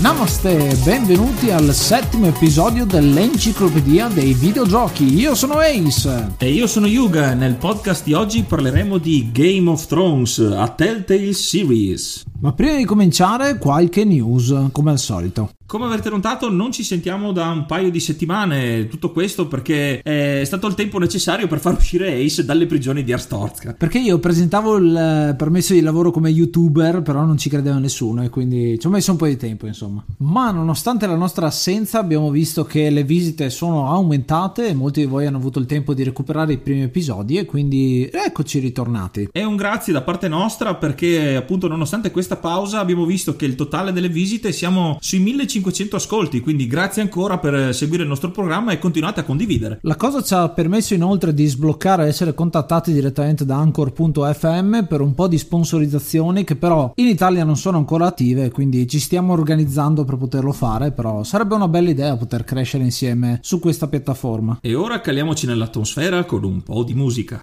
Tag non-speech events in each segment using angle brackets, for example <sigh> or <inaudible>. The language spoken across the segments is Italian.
Namaste, benvenuti al settimo episodio dell'Enciclopedia dei Videogiochi. Io sono Ace. E io sono Yuga. Nel podcast di oggi parleremo di Game of Thrones, a Telltale Series. Ma prima di cominciare, qualche news, come al solito. Come avrete notato non ci sentiamo da un paio di settimane, tutto questo perché è stato il tempo necessario per far uscire Ace dalle prigioni di Arstorsk. Perché io presentavo il permesso di lavoro come youtuber, però non ci credeva nessuno e quindi ci ho messo un po' di tempo insomma. Ma nonostante la nostra assenza abbiamo visto che le visite sono aumentate e molti di voi hanno avuto il tempo di recuperare i primi episodi e quindi eccoci ritornati. E un grazie da parte nostra perché appunto nonostante questa pausa abbiamo visto che il totale delle visite siamo sui 1500 500 ascolti, quindi grazie ancora per seguire il nostro programma e continuate a condividere. La cosa ci ha permesso inoltre di sbloccare e essere contattati direttamente da Anchor.fm per un po' di sponsorizzazioni che però in Italia non sono ancora attive, quindi ci stiamo organizzando per poterlo fare, però sarebbe una bella idea poter crescere insieme su questa piattaforma. E ora caliamoci nell'atmosfera con un po' di musica.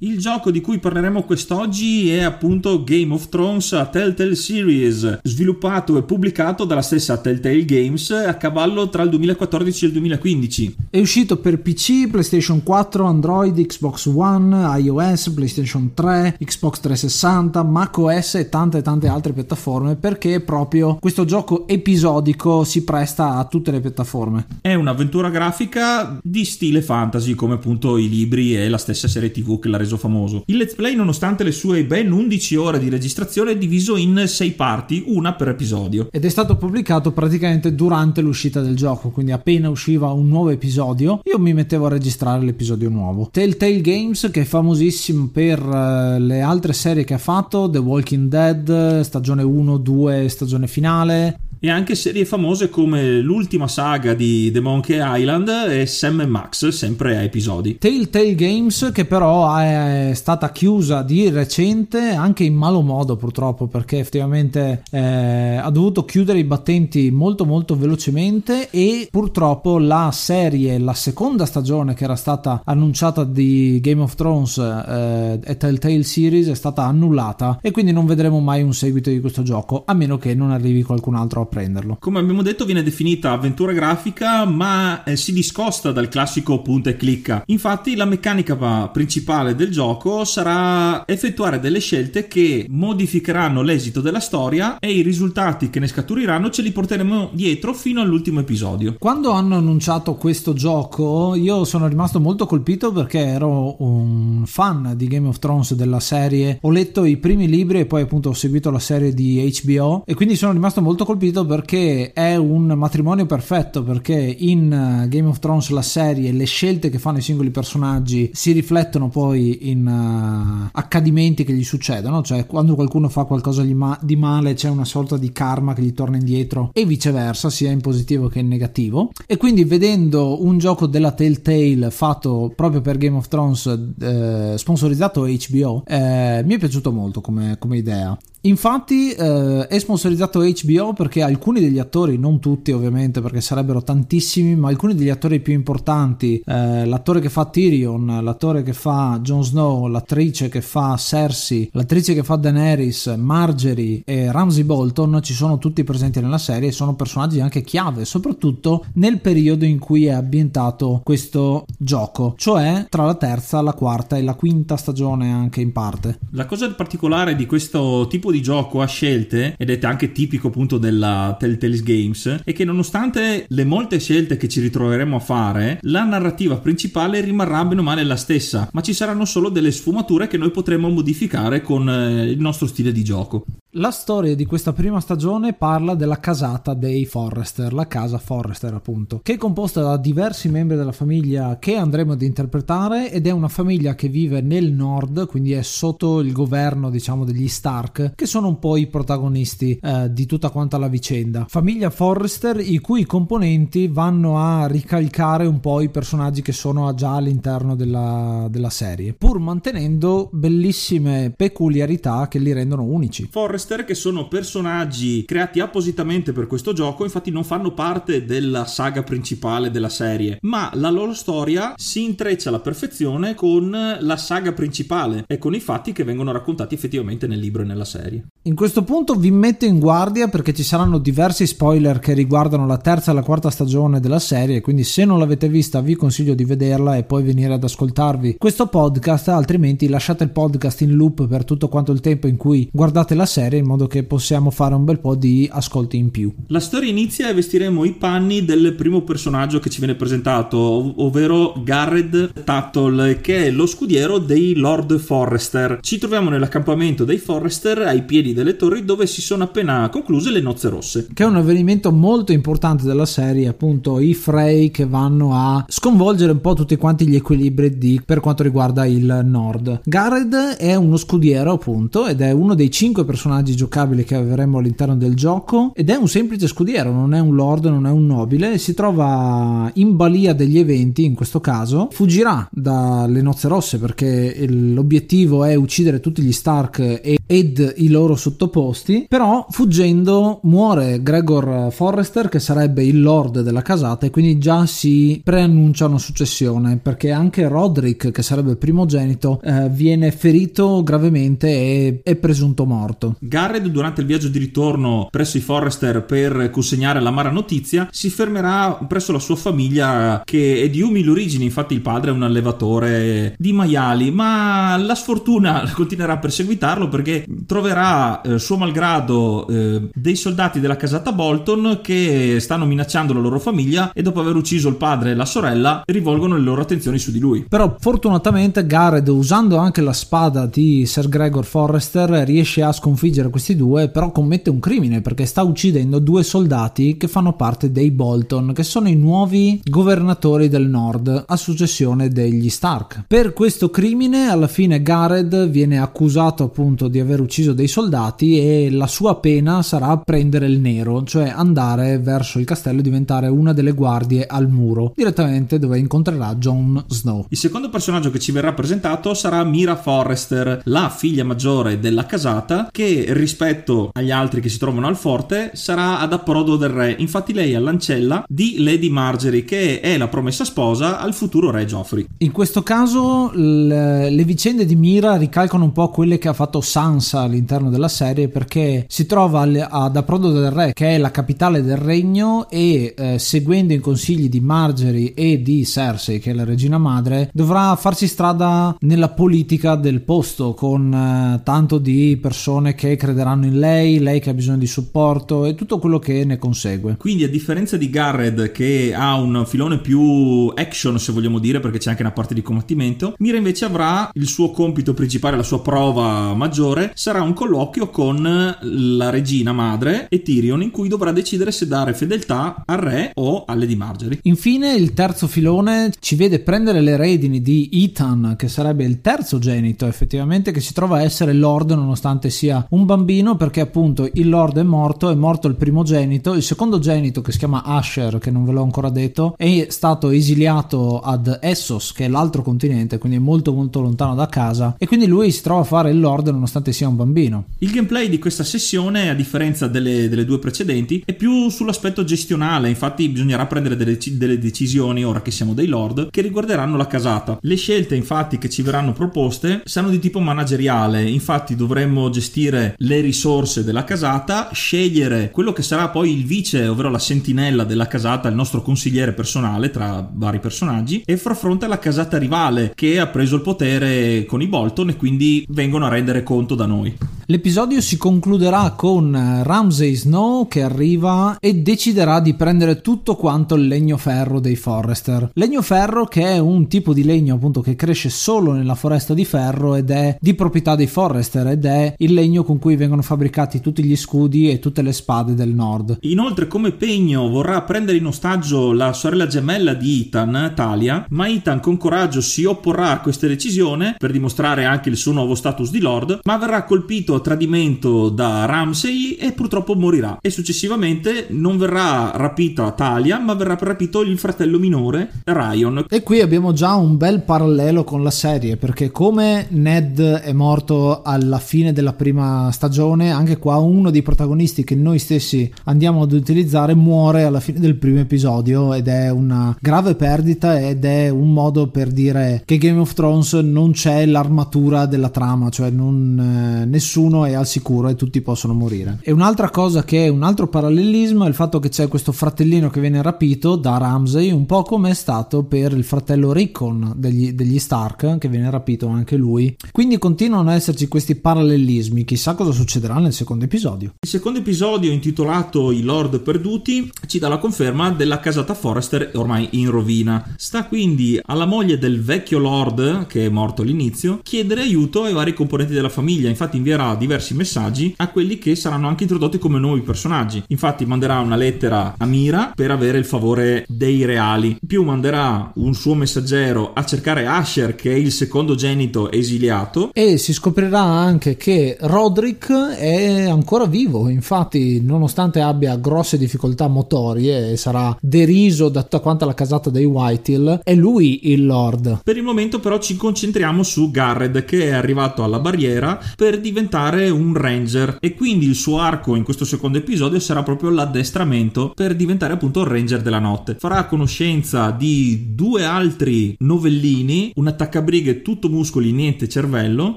Il gioco di cui parleremo quest'oggi è appunto Game of Thrones a Telltale Series, sviluppato e pubblicato dalla stessa Telltale Games a cavallo tra il 2014 e il 2015. È uscito per PC, PlayStation 4, Android, Xbox One, iOS, PlayStation 3, Xbox 360, macOS e tante tante altre piattaforme perché proprio questo gioco episodico si presta a tutte le piattaforme. È un'avventura grafica di stile fantasy come appunto i libri e la stessa serie TV che l'ha reso famoso. Il let's play, nonostante le sue ben 11 ore di registrazione, è diviso in 6 parti, una per episodio. Ed è stato pubblicato praticamente durante l'uscita del gioco, quindi appena usciva un nuovo episodio, io mi mettevo a registrare l'episodio nuovo. Telltale Games, che è famosissimo per uh, le altre serie che ha fatto, The Walking Dead, stagione 1, 2, stagione finale, e anche serie famose come l'ultima saga di The Monkey Island e Sam Max, sempre a episodi. Telltale Games che però è stata chiusa di recente, anche in malo modo purtroppo, perché effettivamente eh, ha dovuto chiudere i battenti molto molto velocemente e purtroppo la serie, la seconda stagione che era stata annunciata di Game of Thrones eh, e Telltale Series è stata annullata e quindi non vedremo mai un seguito di questo gioco, a meno che non arrivi qualcun altro a prenderlo. Come abbiamo detto viene definita avventura grafica ma eh, si discosta dal classico punta e clicca. Infatti la meccanica principale del gioco sarà effettuare delle scelte che modificheranno l'esito della storia e i risultati che ne scaturiranno ce li porteremo dietro fino all'ultimo episodio. Quando hanno annunciato questo gioco io sono rimasto molto colpito perché ero un fan di Game of Thrones della serie, ho letto i primi libri e poi appunto ho seguito la serie di HBO e quindi sono rimasto molto colpito credo perché è un matrimonio perfetto perché in uh, Game of Thrones la serie le scelte che fanno i singoli personaggi si riflettono poi in uh, accadimenti che gli succedono cioè quando qualcuno fa qualcosa di male c'è una sorta di karma che gli torna indietro e viceversa sia in positivo che in negativo. E quindi vedendo un gioco della Telltale fatto proprio per Game of Thrones eh, sponsorizzato HBO eh, mi è piaciuto molto come, come idea Infatti eh, è sponsorizzato HBO perché alcuni degli attori, non tutti ovviamente perché sarebbero tantissimi, ma alcuni degli attori più importanti, eh, l'attore che fa Tyrion, l'attore che fa Jon Snow, l'attrice che fa Cersei, l'attrice che fa Daenerys, Marjorie e Ramsey Bolton ci sono tutti presenti nella serie e sono personaggi anche chiave, soprattutto nel periodo in cui è ambientato questo gioco, cioè tra la terza, la quarta e la quinta stagione anche in parte. La cosa particolare di questo tipo tipo di gioco a scelte, ed è anche tipico appunto della Telltale Games, è che nonostante le molte scelte che ci ritroveremo a fare, la narrativa principale rimarrà bene o male la stessa, ma ci saranno solo delle sfumature che noi potremo modificare con eh, il nostro stile di gioco. La storia di questa prima stagione parla della casata dei Forrester, la casa Forrester appunto, che è composta da diversi membri della famiglia che andremo ad interpretare ed è una famiglia che vive nel nord, quindi è sotto il governo diciamo degli Stark, che sono un po' i protagonisti eh, di tutta quanta la vicenda. Famiglia Forrester i cui componenti vanno a ricalcare un po' i personaggi che sono già all'interno della, della serie, pur mantenendo bellissime peculiarità che li rendono unici. Forrester che sono personaggi creati appositamente per questo gioco, infatti non fanno parte della saga principale della serie, ma la loro storia si intreccia alla perfezione con la saga principale e con i fatti che vengono raccontati effettivamente nel libro e nella serie. In questo punto vi metto in guardia perché ci saranno diversi spoiler che riguardano la terza e la quarta stagione della serie, quindi se non l'avete vista vi consiglio di vederla e poi venire ad ascoltarvi questo podcast, altrimenti lasciate il podcast in loop per tutto quanto il tempo in cui guardate la serie in modo che possiamo fare un bel po' di ascolti in più. La storia inizia e vestiremo i panni del primo personaggio che ci viene presentato, ovvero Garred Tattle, che è lo scudiero dei Lord Forrester. Ci troviamo nell'accampamento dei Forrester ai ai piedi delle torri dove si sono appena concluse le nozze rosse. Che è un avvenimento molto importante della serie, appunto i Frey che vanno a sconvolgere un po' tutti quanti gli equilibri di, per quanto riguarda il nord. Gareth è uno scudiero appunto ed è uno dei cinque personaggi giocabili che avremo all'interno del gioco ed è un semplice scudiero, non è un lord, non è un nobile, si trova in balia degli eventi in questo caso, fuggirà dalle nozze rosse perché l'obiettivo è uccidere tutti gli Stark ed loro sottoposti, però fuggendo muore Gregor Forrester che sarebbe il lord della casata e quindi già si preannuncia una successione perché anche Roderick che sarebbe il primogenito eh, viene ferito gravemente e è presunto morto. Garred durante il viaggio di ritorno presso i Forrester per consegnare l'amara notizia si fermerà presso la sua famiglia che è di umili origini, infatti il padre è un allevatore di maiali, ma la sfortuna <laughs> continuerà a perseguitarlo perché troverà eh, suo malgrado eh, dei soldati della casata Bolton che stanno minacciando la loro famiglia e dopo aver ucciso il padre e la sorella rivolgono le loro attenzioni su di lui. Però fortunatamente Gareth usando anche la spada di Sir Gregor Forrester riesce a sconfiggere questi due, però commette un crimine perché sta uccidendo due soldati che fanno parte dei Bolton, che sono i nuovi governatori del nord a successione degli Stark. Per questo crimine alla fine Gareth viene accusato appunto di aver ucciso dei soldati e la sua pena sarà prendere il nero, cioè andare verso il castello e diventare una delle guardie al muro, direttamente dove incontrerà Jon Snow. Il secondo personaggio che ci verrà presentato sarà Mira Forrester, la figlia maggiore della casata, che rispetto agli altri che si trovano al forte sarà ad approdo del re. Infatti lei è l'ancella di Lady Marjorie, che è la promessa sposa al futuro re Geoffrey. In questo caso le vicende di Mira ricalcano un po' quelle che ha fatto Sansa all'interno della serie perché si trova ad approdo del re, che è la capitale del regno e eh, seguendo i consigli di Marjorie e di Cersei, che è la regina madre, dovrà farsi strada nella politica del posto con eh, tanto di persone che crederanno in lei, lei che ha bisogno di supporto e tutto quello che ne consegue. Quindi a differenza di Garred che ha un filone più action se vogliamo dire perché c'è anche una parte di combattimento, Mira invece avrà il suo compito principale, la sua prova maggiore, sarà un colloquio con la regina madre e Tyrion in cui dovrà decidere se dare fedeltà al re o alle di Marjorie. Infine il terzo filone ci vede prendere le redini di Ethan che sarebbe il terzo genito effettivamente che si trova a essere lord nonostante sia un bambino perché appunto il lord è morto, è morto il primogenito, il secondo genito che si chiama Asher che non ve l'ho ancora detto è stato esiliato ad Essos che è l'altro continente quindi è molto molto lontano da casa e quindi lui si trova a fare il lord nonostante sia un bambino. Il gameplay di questa sessione a differenza delle, delle due precedenti è più sull'aspetto gestionale infatti bisognerà prendere delle, delle decisioni ora che siamo dei lord che riguarderanno la casata. Le scelte infatti che ci verranno proposte saranno di tipo manageriale infatti dovremmo gestire le risorse della casata scegliere quello che sarà poi il vice ovvero la sentinella della casata il nostro consigliere personale tra vari personaggi e far fronte alla casata rivale che ha preso il potere con i Bolton e quindi vengono a rendere conto da noi. L'episodio si concluderà con Ramsay Snow che arriva e deciderà di prendere tutto quanto il legno ferro dei Forrester. Legno ferro che è un tipo di legno appunto che cresce solo nella foresta di ferro ed è di proprietà dei Forrester ed è il legno con cui vengono fabbricati tutti gli scudi e tutte le spade del nord. Inoltre come pegno vorrà prendere in ostaggio la sorella gemella di Ethan, Talia, ma Ethan con coraggio si opporrà a questa decisione per dimostrare anche il suo nuovo status di lord, ma verrà colpito tradimento da Ramsay e purtroppo morirà e successivamente non verrà rapita Talia, ma verrà rapito il fratello minore Ryan. E qui abbiamo già un bel parallelo con la serie perché come Ned è morto alla fine della prima stagione, anche qua uno dei protagonisti che noi stessi andiamo ad utilizzare muore alla fine del primo episodio ed è una grave perdita ed è un modo per dire che Game of Thrones non c'è l'armatura della trama, cioè non, eh, nessuno è al sicuro e tutti possono morire. E un'altra cosa che è un altro parallelismo è il fatto che c'è questo fratellino che viene rapito da Ramsay, un po' come è stato per il fratello Rickon degli, degli Stark, che viene rapito anche lui. Quindi continuano ad esserci questi parallelismi, chissà cosa succederà nel secondo episodio. Il secondo episodio, intitolato I Lord Perduti, ci dà la conferma della casata Forrester ormai in rovina. Sta quindi alla moglie del vecchio Lord, che è morto all'inizio, chiedere aiuto ai vari componenti della famiglia. Infatti invierà diversi messaggi a quelli che saranno anche introdotti come nuovi personaggi. Infatti manderà una lettera a Mira per avere il favore dei reali, più manderà un suo messaggero a cercare Asher che è il secondogenito esiliato e si scoprirà anche che Roderick è ancora vivo, infatti nonostante abbia grosse difficoltà motorie e sarà deriso da tutta quanta la casata dei Whitehill, è lui il Lord. Per il momento però ci concentriamo su Garred che è arrivato alla barriera per diventare un ranger e quindi il suo arco in questo secondo episodio sarà proprio l'addestramento per diventare appunto il ranger della notte. Farà conoscenza di due altri novellini, un attaccabrighe tutto muscoli niente cervello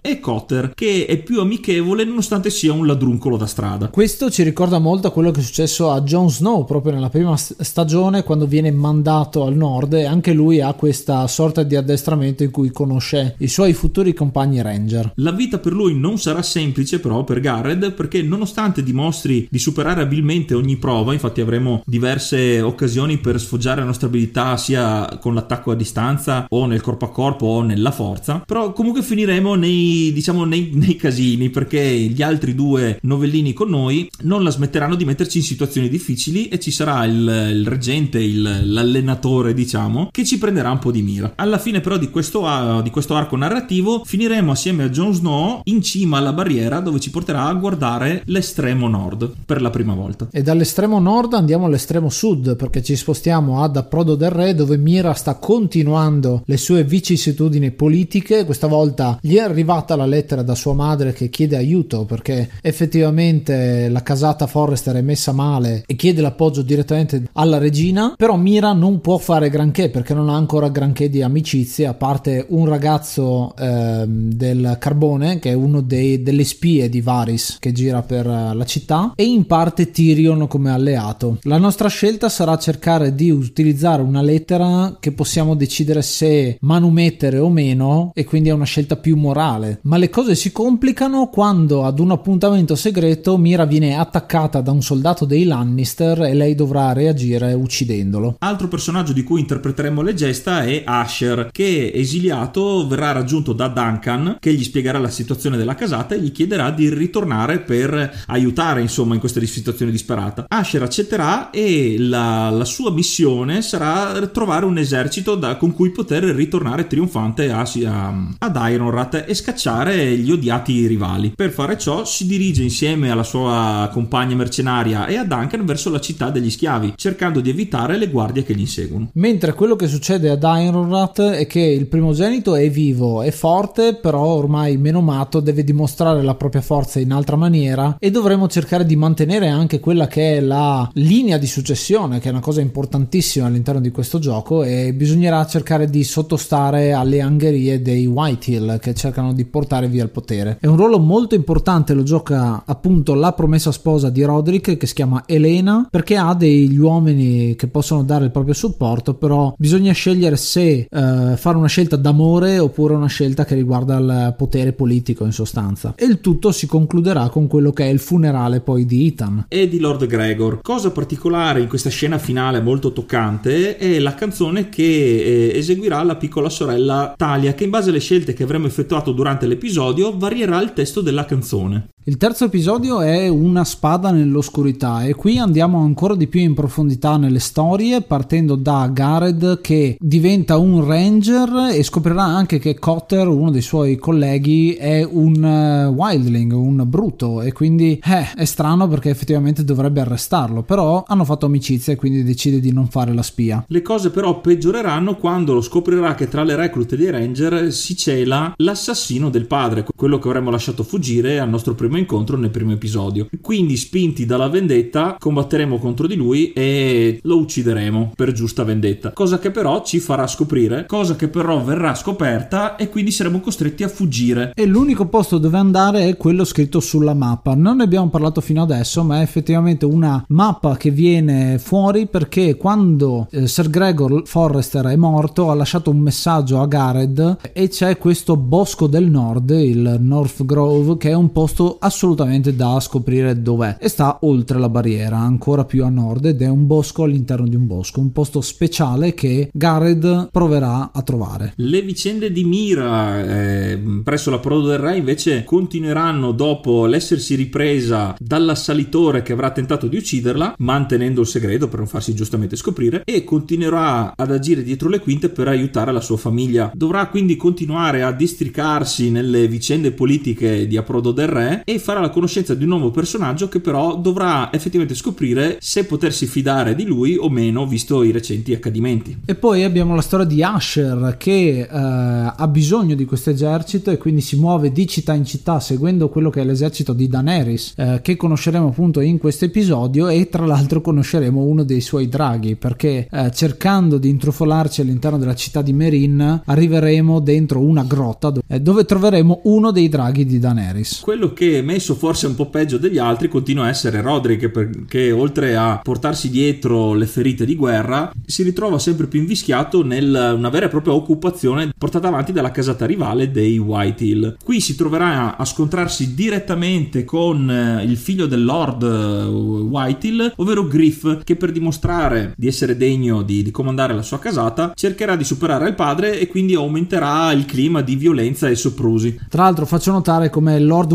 e Cotter che è più amichevole nonostante sia un ladruncolo da strada. Questo ci ricorda molto a quello che è successo a Jon Snow proprio nella prima stagione quando viene mandato al nord e anche lui ha questa sorta di addestramento in cui conosce i suoi futuri compagni ranger. La vita per lui non sarà semplice però per Garred perché nonostante dimostri di superare abilmente ogni prova, infatti avremo diverse occasioni per sfoggiare la nostra abilità sia con l'attacco a distanza o nel corpo a corpo o nella forza, però comunque finiremo nei diciamo nei, nei casini perché gli altri due novellini con noi non la smetteranno di metterci in situazioni difficili e ci sarà il, il reggente, il, l'allenatore diciamo, che ci prenderà un po' di mira. Alla fine però di questo, di questo arco narrativo finiremo assieme a Jon Snow in cima alla barriera dove ci porterà a guardare l'estremo nord per la prima volta. E dall'estremo nord andiamo all'estremo sud perché ci spostiamo ad Approdo del Re dove Mira sta continuando le sue vicissitudini politiche. Questa volta gli è arrivata la lettera da sua madre che chiede aiuto perché effettivamente la casata Forrester è messa male e chiede l'appoggio direttamente alla regina. Però Mira non può fare granché perché non ha ancora granché di amicizie a parte un ragazzo eh, del carbone che è uno dei, delle spie di Varys che gira per eh, la città e in parte Tyrion come alleato. La nostra scelta sarà cercare di utilizzare una lettera che possiamo decidere se manumettere o meno e quindi è una scelta più morale. Ma le cose si complicano quando ad un appuntamento segreto Mira viene attaccata da un soldato dei Lannister e lei dovrà reagire uccidendolo. Altro personaggio di cui interpreteremo le gesta è Asher che esiliato verrà raggiunto da Duncan che gli spiegherà la situazione della casata e gli chiederà di ritornare per aiutare insomma in questa situazione disperata. Asher accetterà e la, la sua missione sarà trovare un esercito da, con cui poter ritornare trionfante a, a, ad Ironrat e scacciare gli odiati rivali. Per fare ciò si dirige insieme alla sua compagna mercenaria e a Duncan verso la città degli schiavi, cercando di evitare le guardie che gli inseguono. Mentre quello che succede ad Ironrat è che il primogenito è vivo, è forte, però ormai menomato deve dimostrare la propria forza in altra maniera e dovremo cercare di mantenere anche quella che è la linea di successione, che è una cosa importantissima all'interno di questo gioco e bisognerà cercare di sottostare alle angherie dei Whitehill che cercano di portare via il potere. È un ruolo molto importante, lo gioca appunto la promessa sposa di Roderick che si chiama Elena perché ha degli uomini che possono dare il proprio supporto, però bisogna scegliere se eh, fare una scelta d'amore oppure una scelta che riguarda il potere politico in sostanza. E il tutto si concluderà con quello che è il funerale poi di Ethan. E di Lord Gregor. Cosa particolare in questa scena finale molto toccante è la canzone che eh, eseguirà la piccola sorella Talia, che in base alle scelte che avremo effettuato durante l'episodio varierà il testo della canzone. Il terzo episodio è Una spada nell'oscurità e qui andiamo ancora di più in profondità nelle storie partendo da Gareth che diventa un ranger e scoprirà anche che Cotter, uno dei suoi colleghi, è un uh, wildling, un bruto e quindi eh, è strano perché effettivamente dovrebbe arrestarlo, però hanno fatto amicizia e quindi decide di non fare la spia. Le cose però peggioreranno quando lo scoprirà che tra le reclute dei ranger si cela l'assassino del padre, quello che avremmo lasciato fuggire al nostro primo incontro nel primo episodio. Quindi, spinti dalla vendetta, combatteremo contro di lui e lo uccideremo per giusta vendetta. Cosa che però ci farà scoprire, cosa che però verrà scoperta e quindi saremo costretti a fuggire. E l'unico posto dove andare è quello scritto sulla mappa. Non ne abbiamo parlato fino adesso, ma è effettivamente una mappa che viene fuori perché quando eh, Sir Gregor Forrester è morto ha lasciato un messaggio a Gareth e c'è questo bosco del nord, il North Grove, che è un posto assolutamente da scoprire dov'è e sta oltre la barriera, ancora più a nord ed è un bosco all'interno di un bosco, un posto speciale che Gareth proverà a trovare. Le vicende di Mira eh, presso la Prodo del Re invece continueranno dopo l'essersi ripresa dall'assalitore che avrà tentato di ucciderla, mantenendo il segreto per non farsi giustamente scoprire e continuerà ad agire dietro le quinte per aiutare la sua famiglia. Dovrà quindi continuare a districarsi nelle vicende politiche di Aprodo del Re e farà la conoscenza di un nuovo personaggio che però dovrà effettivamente scoprire se potersi fidare di lui o meno visto i recenti accadimenti. E poi abbiamo la storia di Asher che eh, ha bisogno di questo esercito e quindi si muove di città in città seguendo quello che è l'esercito di Daenerys eh, che conosceremo appunto in questo episodio e tra l'altro conosceremo uno dei suoi draghi perché eh, cercando di intrufolarci all'interno della città di Merin arriveremo dentro una grotta eh, dove troveremo uno dei draghi di Daenerys. Quello che messo forse un po' peggio degli altri continua a essere Roderick perché oltre a portarsi dietro le ferite di guerra si ritrova sempre più invischiato nel una vera e propria occupazione portata avanti dalla casata rivale dei Whitehill. Qui si troverà a scontrarsi direttamente con eh, il figlio del Lord eh, Whitehill, ovvero Griff, che per dimostrare di essere degno di, di comandare la sua casata cercherà di superare il padre e quindi aumenterà il clima di violenza e soprusi. Tra l'altro faccio notare come Lord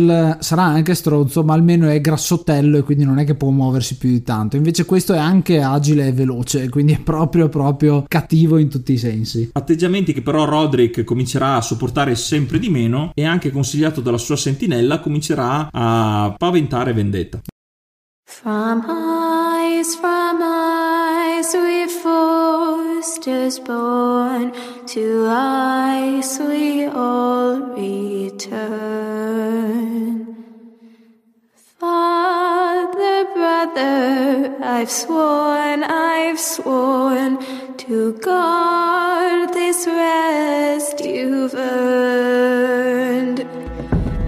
Whitehill sarà anche stronzo, ma almeno è grassottello e quindi non è che può muoversi più di tanto. Invece questo è anche agile e veloce, quindi è proprio proprio cattivo in tutti i sensi. Atteggiamenti che però Roderick comincerà a sopportare sempre di meno e anche consigliato dalla sua sentinella comincerà a paventare vendetta. From eyes, from eyes forced born, to eyes we all return. Father, brother, I've sworn, I've sworn to guard this rest you've earned.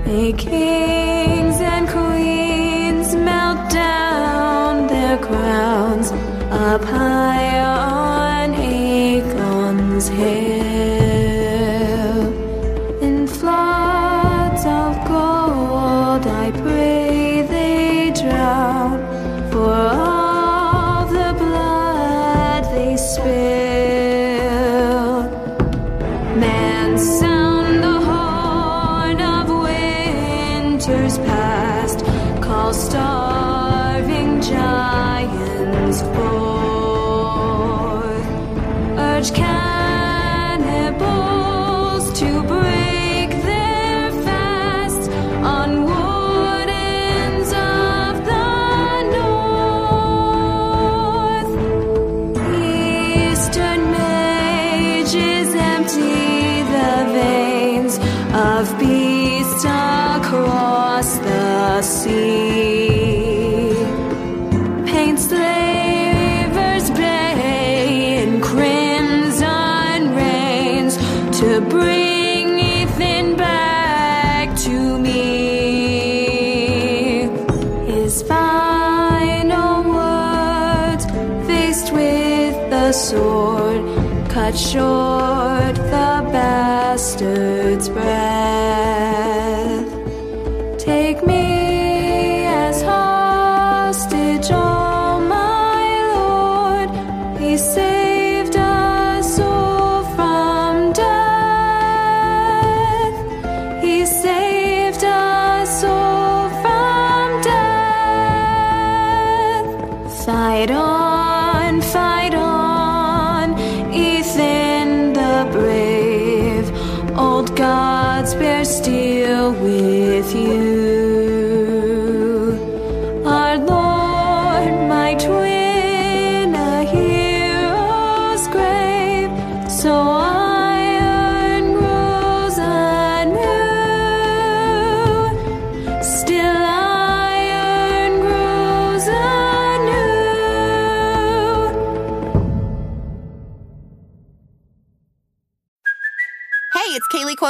May kings and queens melt down their crowns up high Aegon's hill. His final words, faced with the sword, cut short the bastard's breath.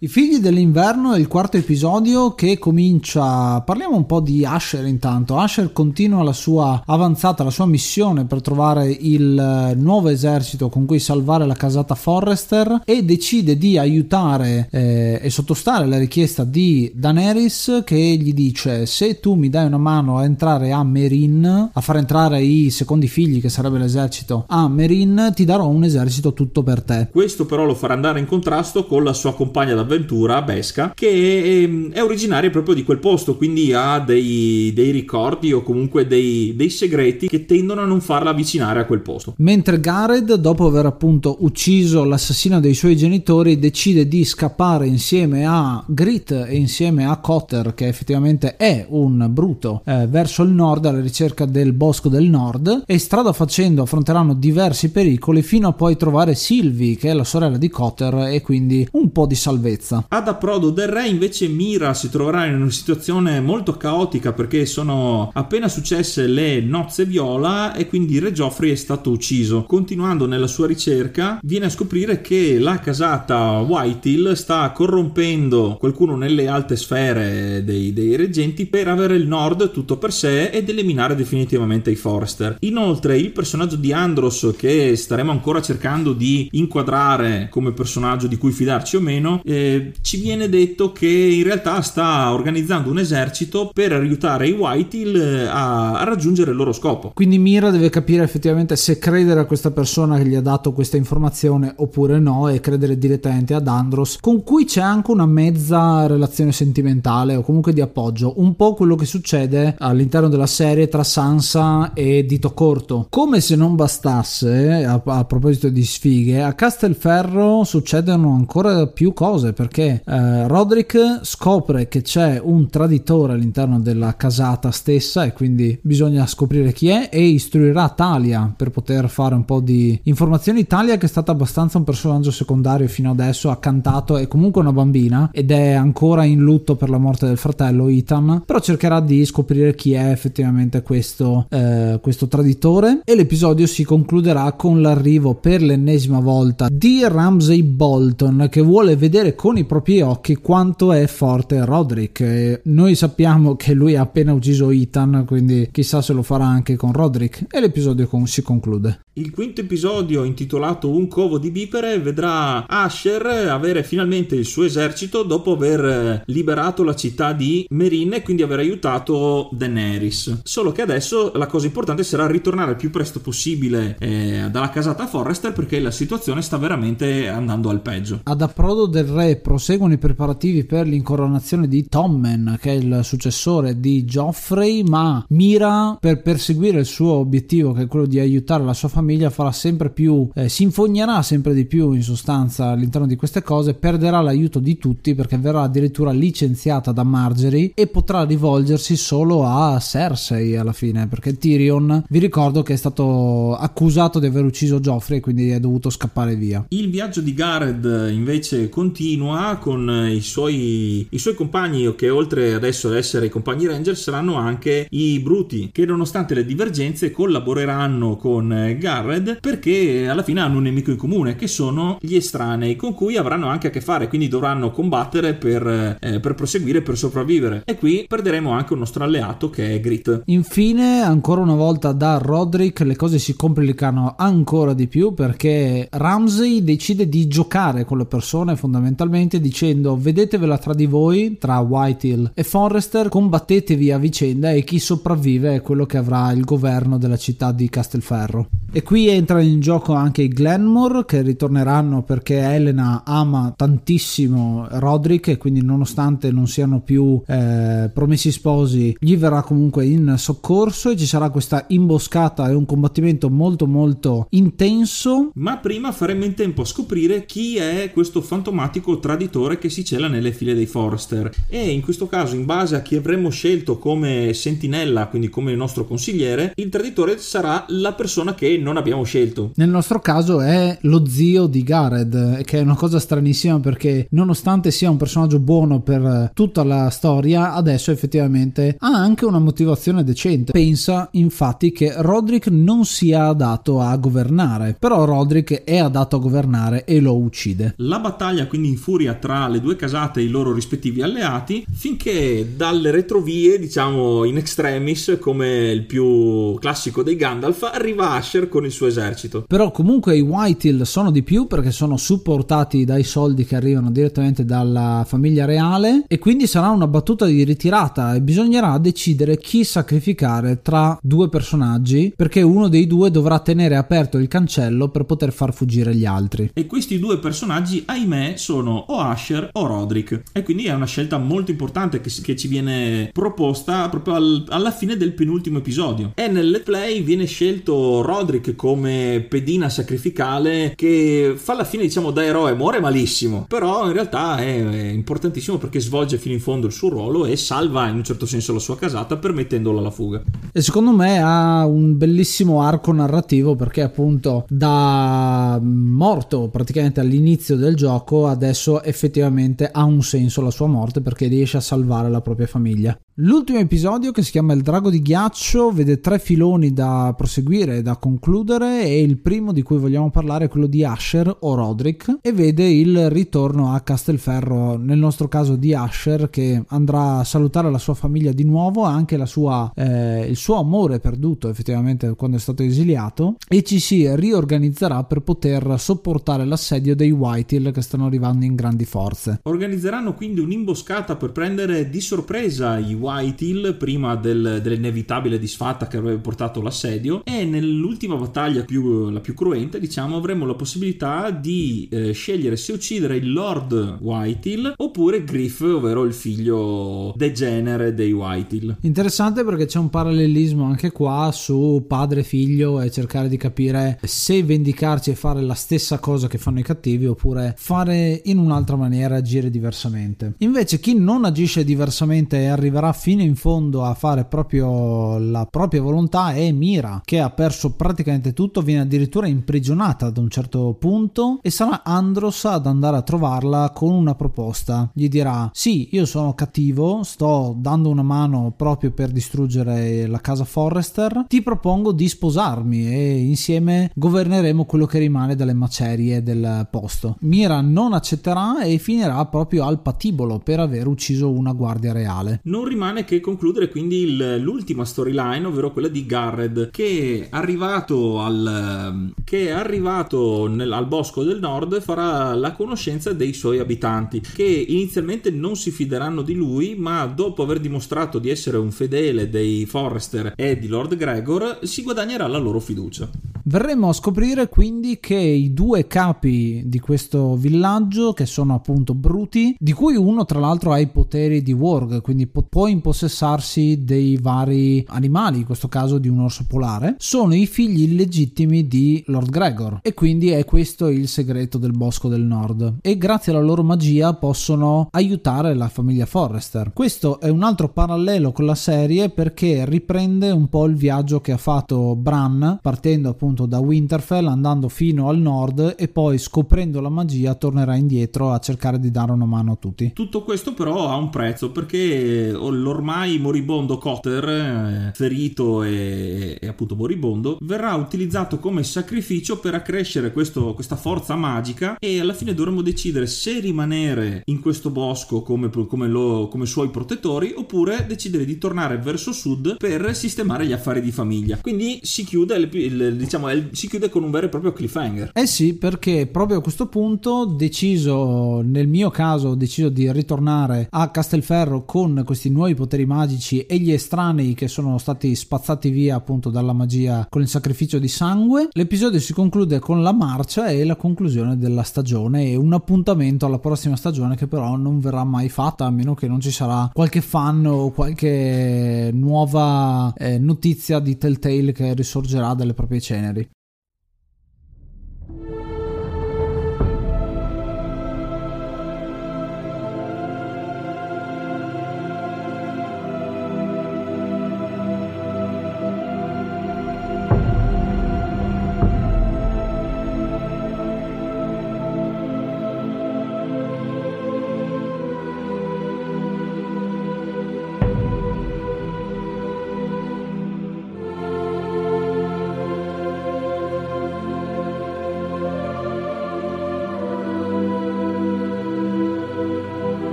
I figli dell'inverno è il quarto episodio che comincia. Parliamo un po' di Asher intanto. Asher continua la sua avanzata, la sua missione per trovare il nuovo esercito con cui salvare la casata Forrester e decide di aiutare eh, e sottostare alla richiesta di Daenerys che gli dice se tu mi dai una mano a entrare a Merin, a far entrare i secondi figli che sarebbe l'esercito a Merin, ti darò un esercito tutto per te. Questo però lo farà andare in contrasto con la sua compagna da avventura Besca che ehm, è originaria proprio di quel posto quindi ha dei, dei ricordi o comunque dei, dei, segreti che tendono a non farla avvicinare a quel posto. Mentre Gareth dopo aver appunto ucciso l'assassino dei suoi genitori decide di scappare insieme a Grit e insieme a Cotter che effettivamente è un bruto eh, verso il nord alla ricerca del bosco del nord e strada facendo affronteranno diversi pericoli fino a poi trovare Sylvie che è la sorella di Cotter e quindi un po' di salvezza sicurezza. Ad approdo del re invece Mira si troverà in una situazione molto caotica perché sono appena successe le nozze viola e quindi Re Geoffrey è stato ucciso. Continuando nella sua ricerca viene a scoprire che la casata Whitehill sta corrompendo qualcuno nelle alte sfere dei, dei reggenti per avere il nord tutto per sé ed eliminare definitivamente i Forester. Inoltre il personaggio di Andros che staremo ancora cercando di inquadrare come personaggio di cui fidarci o meno eh, ci viene detto che in realtà sta organizzando un esercito per aiutare i Whitehill eh, a, a raggiungere il loro scopo. Quindi Mira deve capire effettivamente se credere a questa persona che gli ha dato questa informazione oppure no e credere direttamente ad Andros con cui c'è anche una mezza relazione sentimentale o comunque di appoggio, un po' quello che succede all'interno della serie tra Sansa e Dito Corto. Come se non bastasse, a, a proposito di sfighe, a Castelferro succedono ancora più cose perché eh, Roderick scopre che c'è un traditore all'interno della casata stessa e quindi bisogna scoprire chi è e istruirà Talia per poter fare un po' di informazioni. Talia che è stata abbastanza un personaggio secondario fino adesso, ha cantato, è comunque una bambina ed è ancora in lutto per la morte del fratello Ethan, però cercherà di scoprire chi è effettivamente questo, eh, questo traditore e l'episodio si concluderà con l'arrivo per l'ennesima volta di Ramsay Bolton che vuole vedere con con i propri occhi quanto è forte Roderick. E noi sappiamo che lui ha appena ucciso Ethan, quindi chissà se lo farà anche con Roderick. E l'episodio con- si conclude. Il quinto episodio, intitolato Un covo di vipere, vedrà Asher avere finalmente il suo esercito dopo aver liberato la città di Merin e quindi aver aiutato Daenerys. Solo che adesso la cosa importante sarà ritornare il più presto possibile eh, dalla casata Forrester perché la situazione sta veramente andando al peggio. Ad approdo del re proseguono i preparativi per l'incoronazione di Tommen, che è il successore di Geoffrey, ma mira per perseguire il suo obiettivo, che è quello di aiutare la sua famiglia, farà sempre più, eh, si infognerà sempre di più in sostanza all'interno di queste cose, perderà l'aiuto di tutti perché verrà addirittura licenziata da Margery e potrà rivolgersi solo a Cersei alla fine, perché Tyrion, vi ricordo che è stato accusato di aver ucciso Geoffrey e quindi è dovuto scappare via. Il viaggio di Gareth invece continua continua con eh, i suoi, i suoi compagni che oltre adesso ad essere i compagni ranger saranno anche i bruti che nonostante le divergenze collaboreranno con eh, Garred perché alla fine hanno un nemico in comune che sono gli estranei con cui avranno anche a che fare quindi dovranno combattere per, eh, per proseguire per sopravvivere. E qui perderemo anche un nostro alleato che è Grit. Infine ancora una volta da Roderick le cose si complicano ancora di più perché Ramsey decide di giocare con le persone fondamentalmente praticamente dicendo vedetevela tra di voi, tra Whitehill e Forrester, combattetevi a vicenda e chi sopravvive è quello che avrà il governo della città di Castelferro. E qui entrano in gioco anche i Glenmore che ritorneranno perché Elena ama tantissimo Roderick e quindi nonostante non siano più eh, promessi sposi gli verrà comunque in soccorso e ci sarà questa imboscata e un combattimento molto molto intenso. Ma prima faremo in tempo a scoprire chi è questo fantomatico traditore che si cela nelle file dei Forester e in questo caso in base a chi avremmo scelto come sentinella, quindi come nostro consigliere, il traditore sarà la persona che non abbiamo scelto. Nel nostro caso è lo zio di Gareth, che è una cosa stranissima perché nonostante sia un personaggio buono per tutta la storia, adesso effettivamente ha anche una motivazione decente. Pensa infatti che Roderick non sia adatto a governare, però Roderick è adatto a governare e lo uccide. La battaglia quindi infuria tra le due casate e i loro rispettivi alleati finché dalle retrovie, diciamo in extremis, come il più classico dei Gandalf, arriva Asher con il suo esercito. Però comunque i Whitehill sono di più perché sono supportati dai soldi che arrivano direttamente dalla famiglia reale e quindi sarà una battuta di ritirata e bisognerà decidere chi sacrificare tra due personaggi perché uno dei due dovrà tenere aperto il cancello per poter far fuggire gli altri. E questi due personaggi, ahimè, sono o Asher o Roderick. E quindi è una scelta molto importante che, che ci viene proposta proprio al, alla fine del penultimo episodio. E nel play viene scelto Roderick come pedina sacrificale che fa la fine, diciamo, da eroe, muore malissimo. Però in realtà è, è importantissimo perché svolge fino in fondo il suo ruolo e salva in un certo senso la sua casata permettendolo alla fuga. E secondo me ha un bellissimo arco narrativo perché appunto da morto praticamente all'inizio del gioco adesso effettivamente ha un senso la sua morte perché riesce a salvare la propria famiglia. L'ultimo episodio che si chiama Il drago di ghiaccio vede tre filoni da proseguire e da concludere e il primo di cui vogliamo parlare è quello di Asher o Roderick e vede il ritorno a Castelferro, nel nostro caso di Asher che andrà a salutare la sua famiglia di nuovo, anche sua, eh, il suo amore perduto effettivamente quando è stato esiliato e ci si riorganizzerà per poter sopportare l'assedio dei Whitehill che stanno arrivando in grandi forze. Organizzeranno quindi un'imboscata per prendere di sorpresa i White Hill prima del, dell'inevitabile disfatta che avrebbe portato l'assedio e nell'ultima battaglia più, la più cruenta diciamo avremo la possibilità di eh, scegliere se uccidere il Lord White Hill oppure Griff ovvero il figlio degenere dei White Hill interessante perché c'è un parallelismo anche qua su padre e figlio e cercare di capire se vendicarci e fare la stessa cosa che fanno i cattivi oppure fare in un'altra maniera agire diversamente invece chi non agisce diversamente e arriverà fino in fondo a fare proprio la propria volontà è Mira, che ha perso praticamente tutto, viene addirittura imprigionata ad un certo punto e sarà Andros ad andare a trovarla con una proposta. Gli dirà: Sì, io sono cattivo, sto dando una mano proprio per distruggere la casa Forrester. Ti propongo di sposarmi e insieme governeremo quello che rimane delle macerie del posto. Mira non accetterà e finirà proprio al patibolo per aver ucciso una guardia reale. Non rimane che concludere quindi il, l'ultima storyline, ovvero quella di Garred, che arrivato al, che è arrivato nel, al bosco del nord farà la conoscenza dei suoi abitanti, che inizialmente non si fideranno di lui, ma dopo aver dimostrato di essere un fedele dei Forrester e di Lord Gregor, si guadagnerà la loro fiducia. Verremo a scoprire quindi che i due capi di questo villaggio, che sono appunto bruti, di cui uno tra l'altro ha i poteri di Warg, quindi può impossessarsi dei vari animali, in questo caso di un orso polare, sono i figli illegittimi di Lord Gregor e quindi è questo il segreto del Bosco del Nord e grazie alla loro magia possono aiutare la famiglia Forrester. Questo è un altro parallelo con la serie perché riprende un po' il viaggio che ha fatto Bran partendo appunto da Winterfell andando fino al nord e poi scoprendo la magia tornerà indietro a cercare di dare una mano a tutti. Tutto questo però ha un prezzo perché l'ormai moribondo Cotter, eh, ferito e, e, appunto moribondo, verrà utilizzato come sacrificio per accrescere questo, questa forza magica e alla fine dovremo decidere se rimanere in questo bosco come, come, lo, come suoi protettori oppure decidere di tornare verso sud per sistemare gli affari di famiglia. Quindi si chiude, il, il, diciamo, il, si chiude con un vero e proprio cliffhanger. Eh sì, perché proprio a questo punto deciso, nel mio caso, ho deciso di ritornare a Castelferro con questi nuovi poteri magici e gli estranei che sono stati spazzati via appunto dalla magia con il sacrificio di sangue. L'episodio si conclude con la marcia e la conclusione della stagione e un appuntamento alla prossima stagione che però non verrà mai fatta a meno che non ci sarà qualche fan o qualche nuova eh, notizia di Telltale che risorgerà dalle proprie ceneri.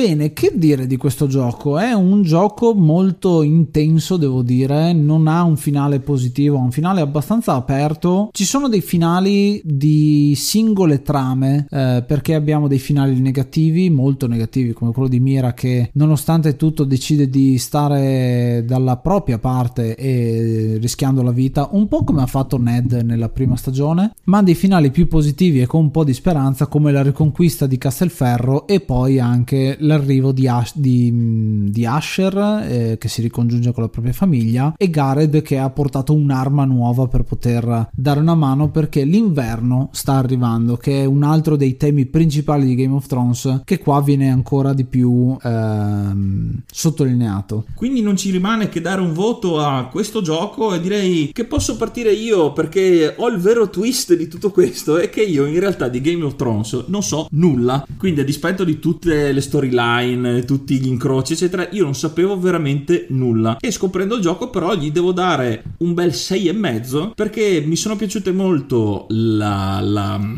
Bene, che dire di questo gioco? È un gioco molto intenso, devo dire, non ha un finale positivo, ha un finale abbastanza aperto. Ci sono dei finali di singole trame, eh, perché abbiamo dei finali negativi, molto negativi, come quello di Mira che nonostante tutto decide di stare dalla propria parte e rischiando la vita, un po' come ha fatto Ned nella prima stagione, ma dei finali più positivi e con un po' di speranza come la riconquista di Castelferro e poi anche l'arrivo di, Ash, di, di Asher eh, che si ricongiunge con la propria famiglia e Gareth che ha portato un'arma nuova per poter dare una mano perché l'inverno sta arrivando che è un altro dei temi principali di Game of Thrones che qua viene ancora di più ehm, sottolineato. Quindi non ci rimane che dare un voto a questo gioco e direi che posso partire io perché ho il vero twist di tutto questo è che io in realtà di Game of Thrones non so nulla quindi a dispetto di tutte le storie storyline, tutti gli incroci, eccetera, io non sapevo veramente nulla. E scoprendo il gioco, però, gli devo dare un bel 6,5 perché mi sono piaciute molto la, la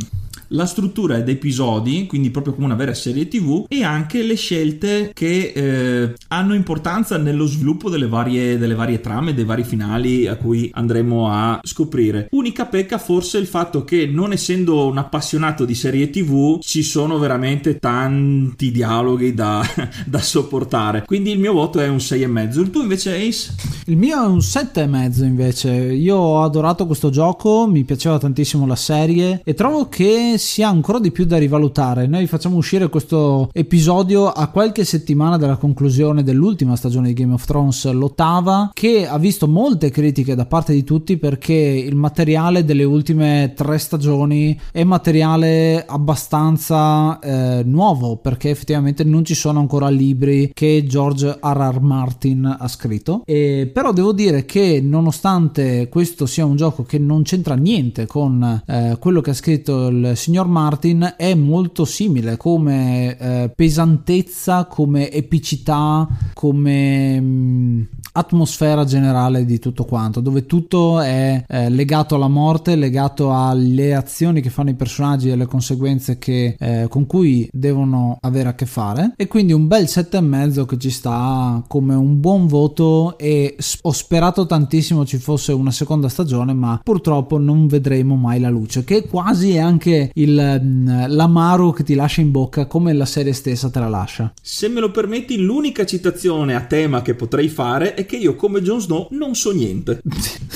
la struttura da episodi, quindi proprio come una vera serie TV, e anche le scelte che eh, hanno importanza nello sviluppo delle varie, delle varie trame, dei vari finali a cui andremo a scoprire. Unica pecca forse il fatto che non essendo un appassionato di serie TV ci sono veramente tanti dialoghi da, <laughs> da sopportare. Quindi il mio voto è un 6,5. Il tuo invece Ace? Il mio è un 7,5 invece. Io ho adorato questo gioco, mi piaceva tantissimo la serie e trovo che si ha ancora di più da rivalutare. Noi facciamo uscire questo episodio a qualche settimana dalla conclusione dell'ultima stagione di Game of Thrones, l'ottava, che ha visto molte critiche da parte di tutti perché il materiale delle ultime tre stagioni è materiale abbastanza eh, nuovo perché effettivamente non ci sono ancora libri che George R.R. Martin ha scritto. E, però devo dire che nonostante questo sia un gioco che non c'entra niente con eh, quello che ha scritto il signor Martin è molto simile come eh, pesantezza, come epicità, come mm, atmosfera generale di tutto quanto, dove tutto è eh, legato alla morte, legato alle azioni che fanno i personaggi e alle conseguenze che, eh, con cui devono avere a che fare. E quindi un bel 7,5 che ci sta come un buon voto e ho sperato tantissimo ci fosse una seconda stagione, ma purtroppo non vedremo mai la luce, che quasi è anche il, mm, l'amaro che ti lascia in bocca come la serie stessa te la lascia. Se me lo permetti, l'unica citazione a tema che potrei fare è che io come Jon Snow non so niente. <laughs>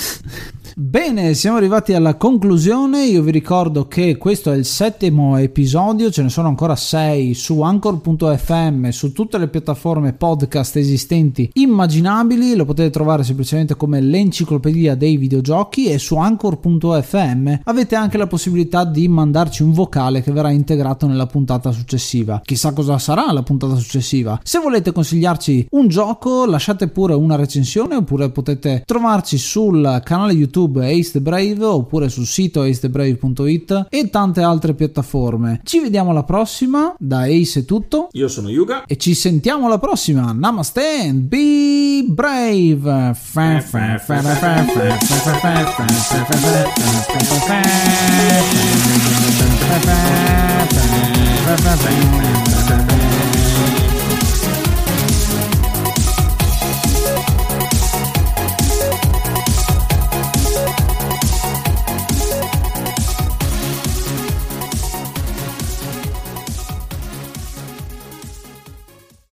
Bene, siamo arrivati alla conclusione. Io vi ricordo che questo è il settimo episodio, ce ne sono ancora sei su anchor.fm, su tutte le piattaforme podcast esistenti immaginabili. Lo potete trovare semplicemente come l'enciclopedia dei videogiochi e su anchor.fm avete anche la possibilità di mandarci un vocale che verrà integrato nella puntata successiva. Chissà cosa sarà la puntata successiva. Se volete consigliarci un gioco, lasciate pure una recensione oppure potete trovarci sul canale YouTube YouTube Ace Brave oppure sul sito acethebrave.it e tante altre piattaforme. Ci vediamo alla prossima, da Ace è tutto. Io sono Yuga e ci sentiamo alla prossima. Namaste and be brave.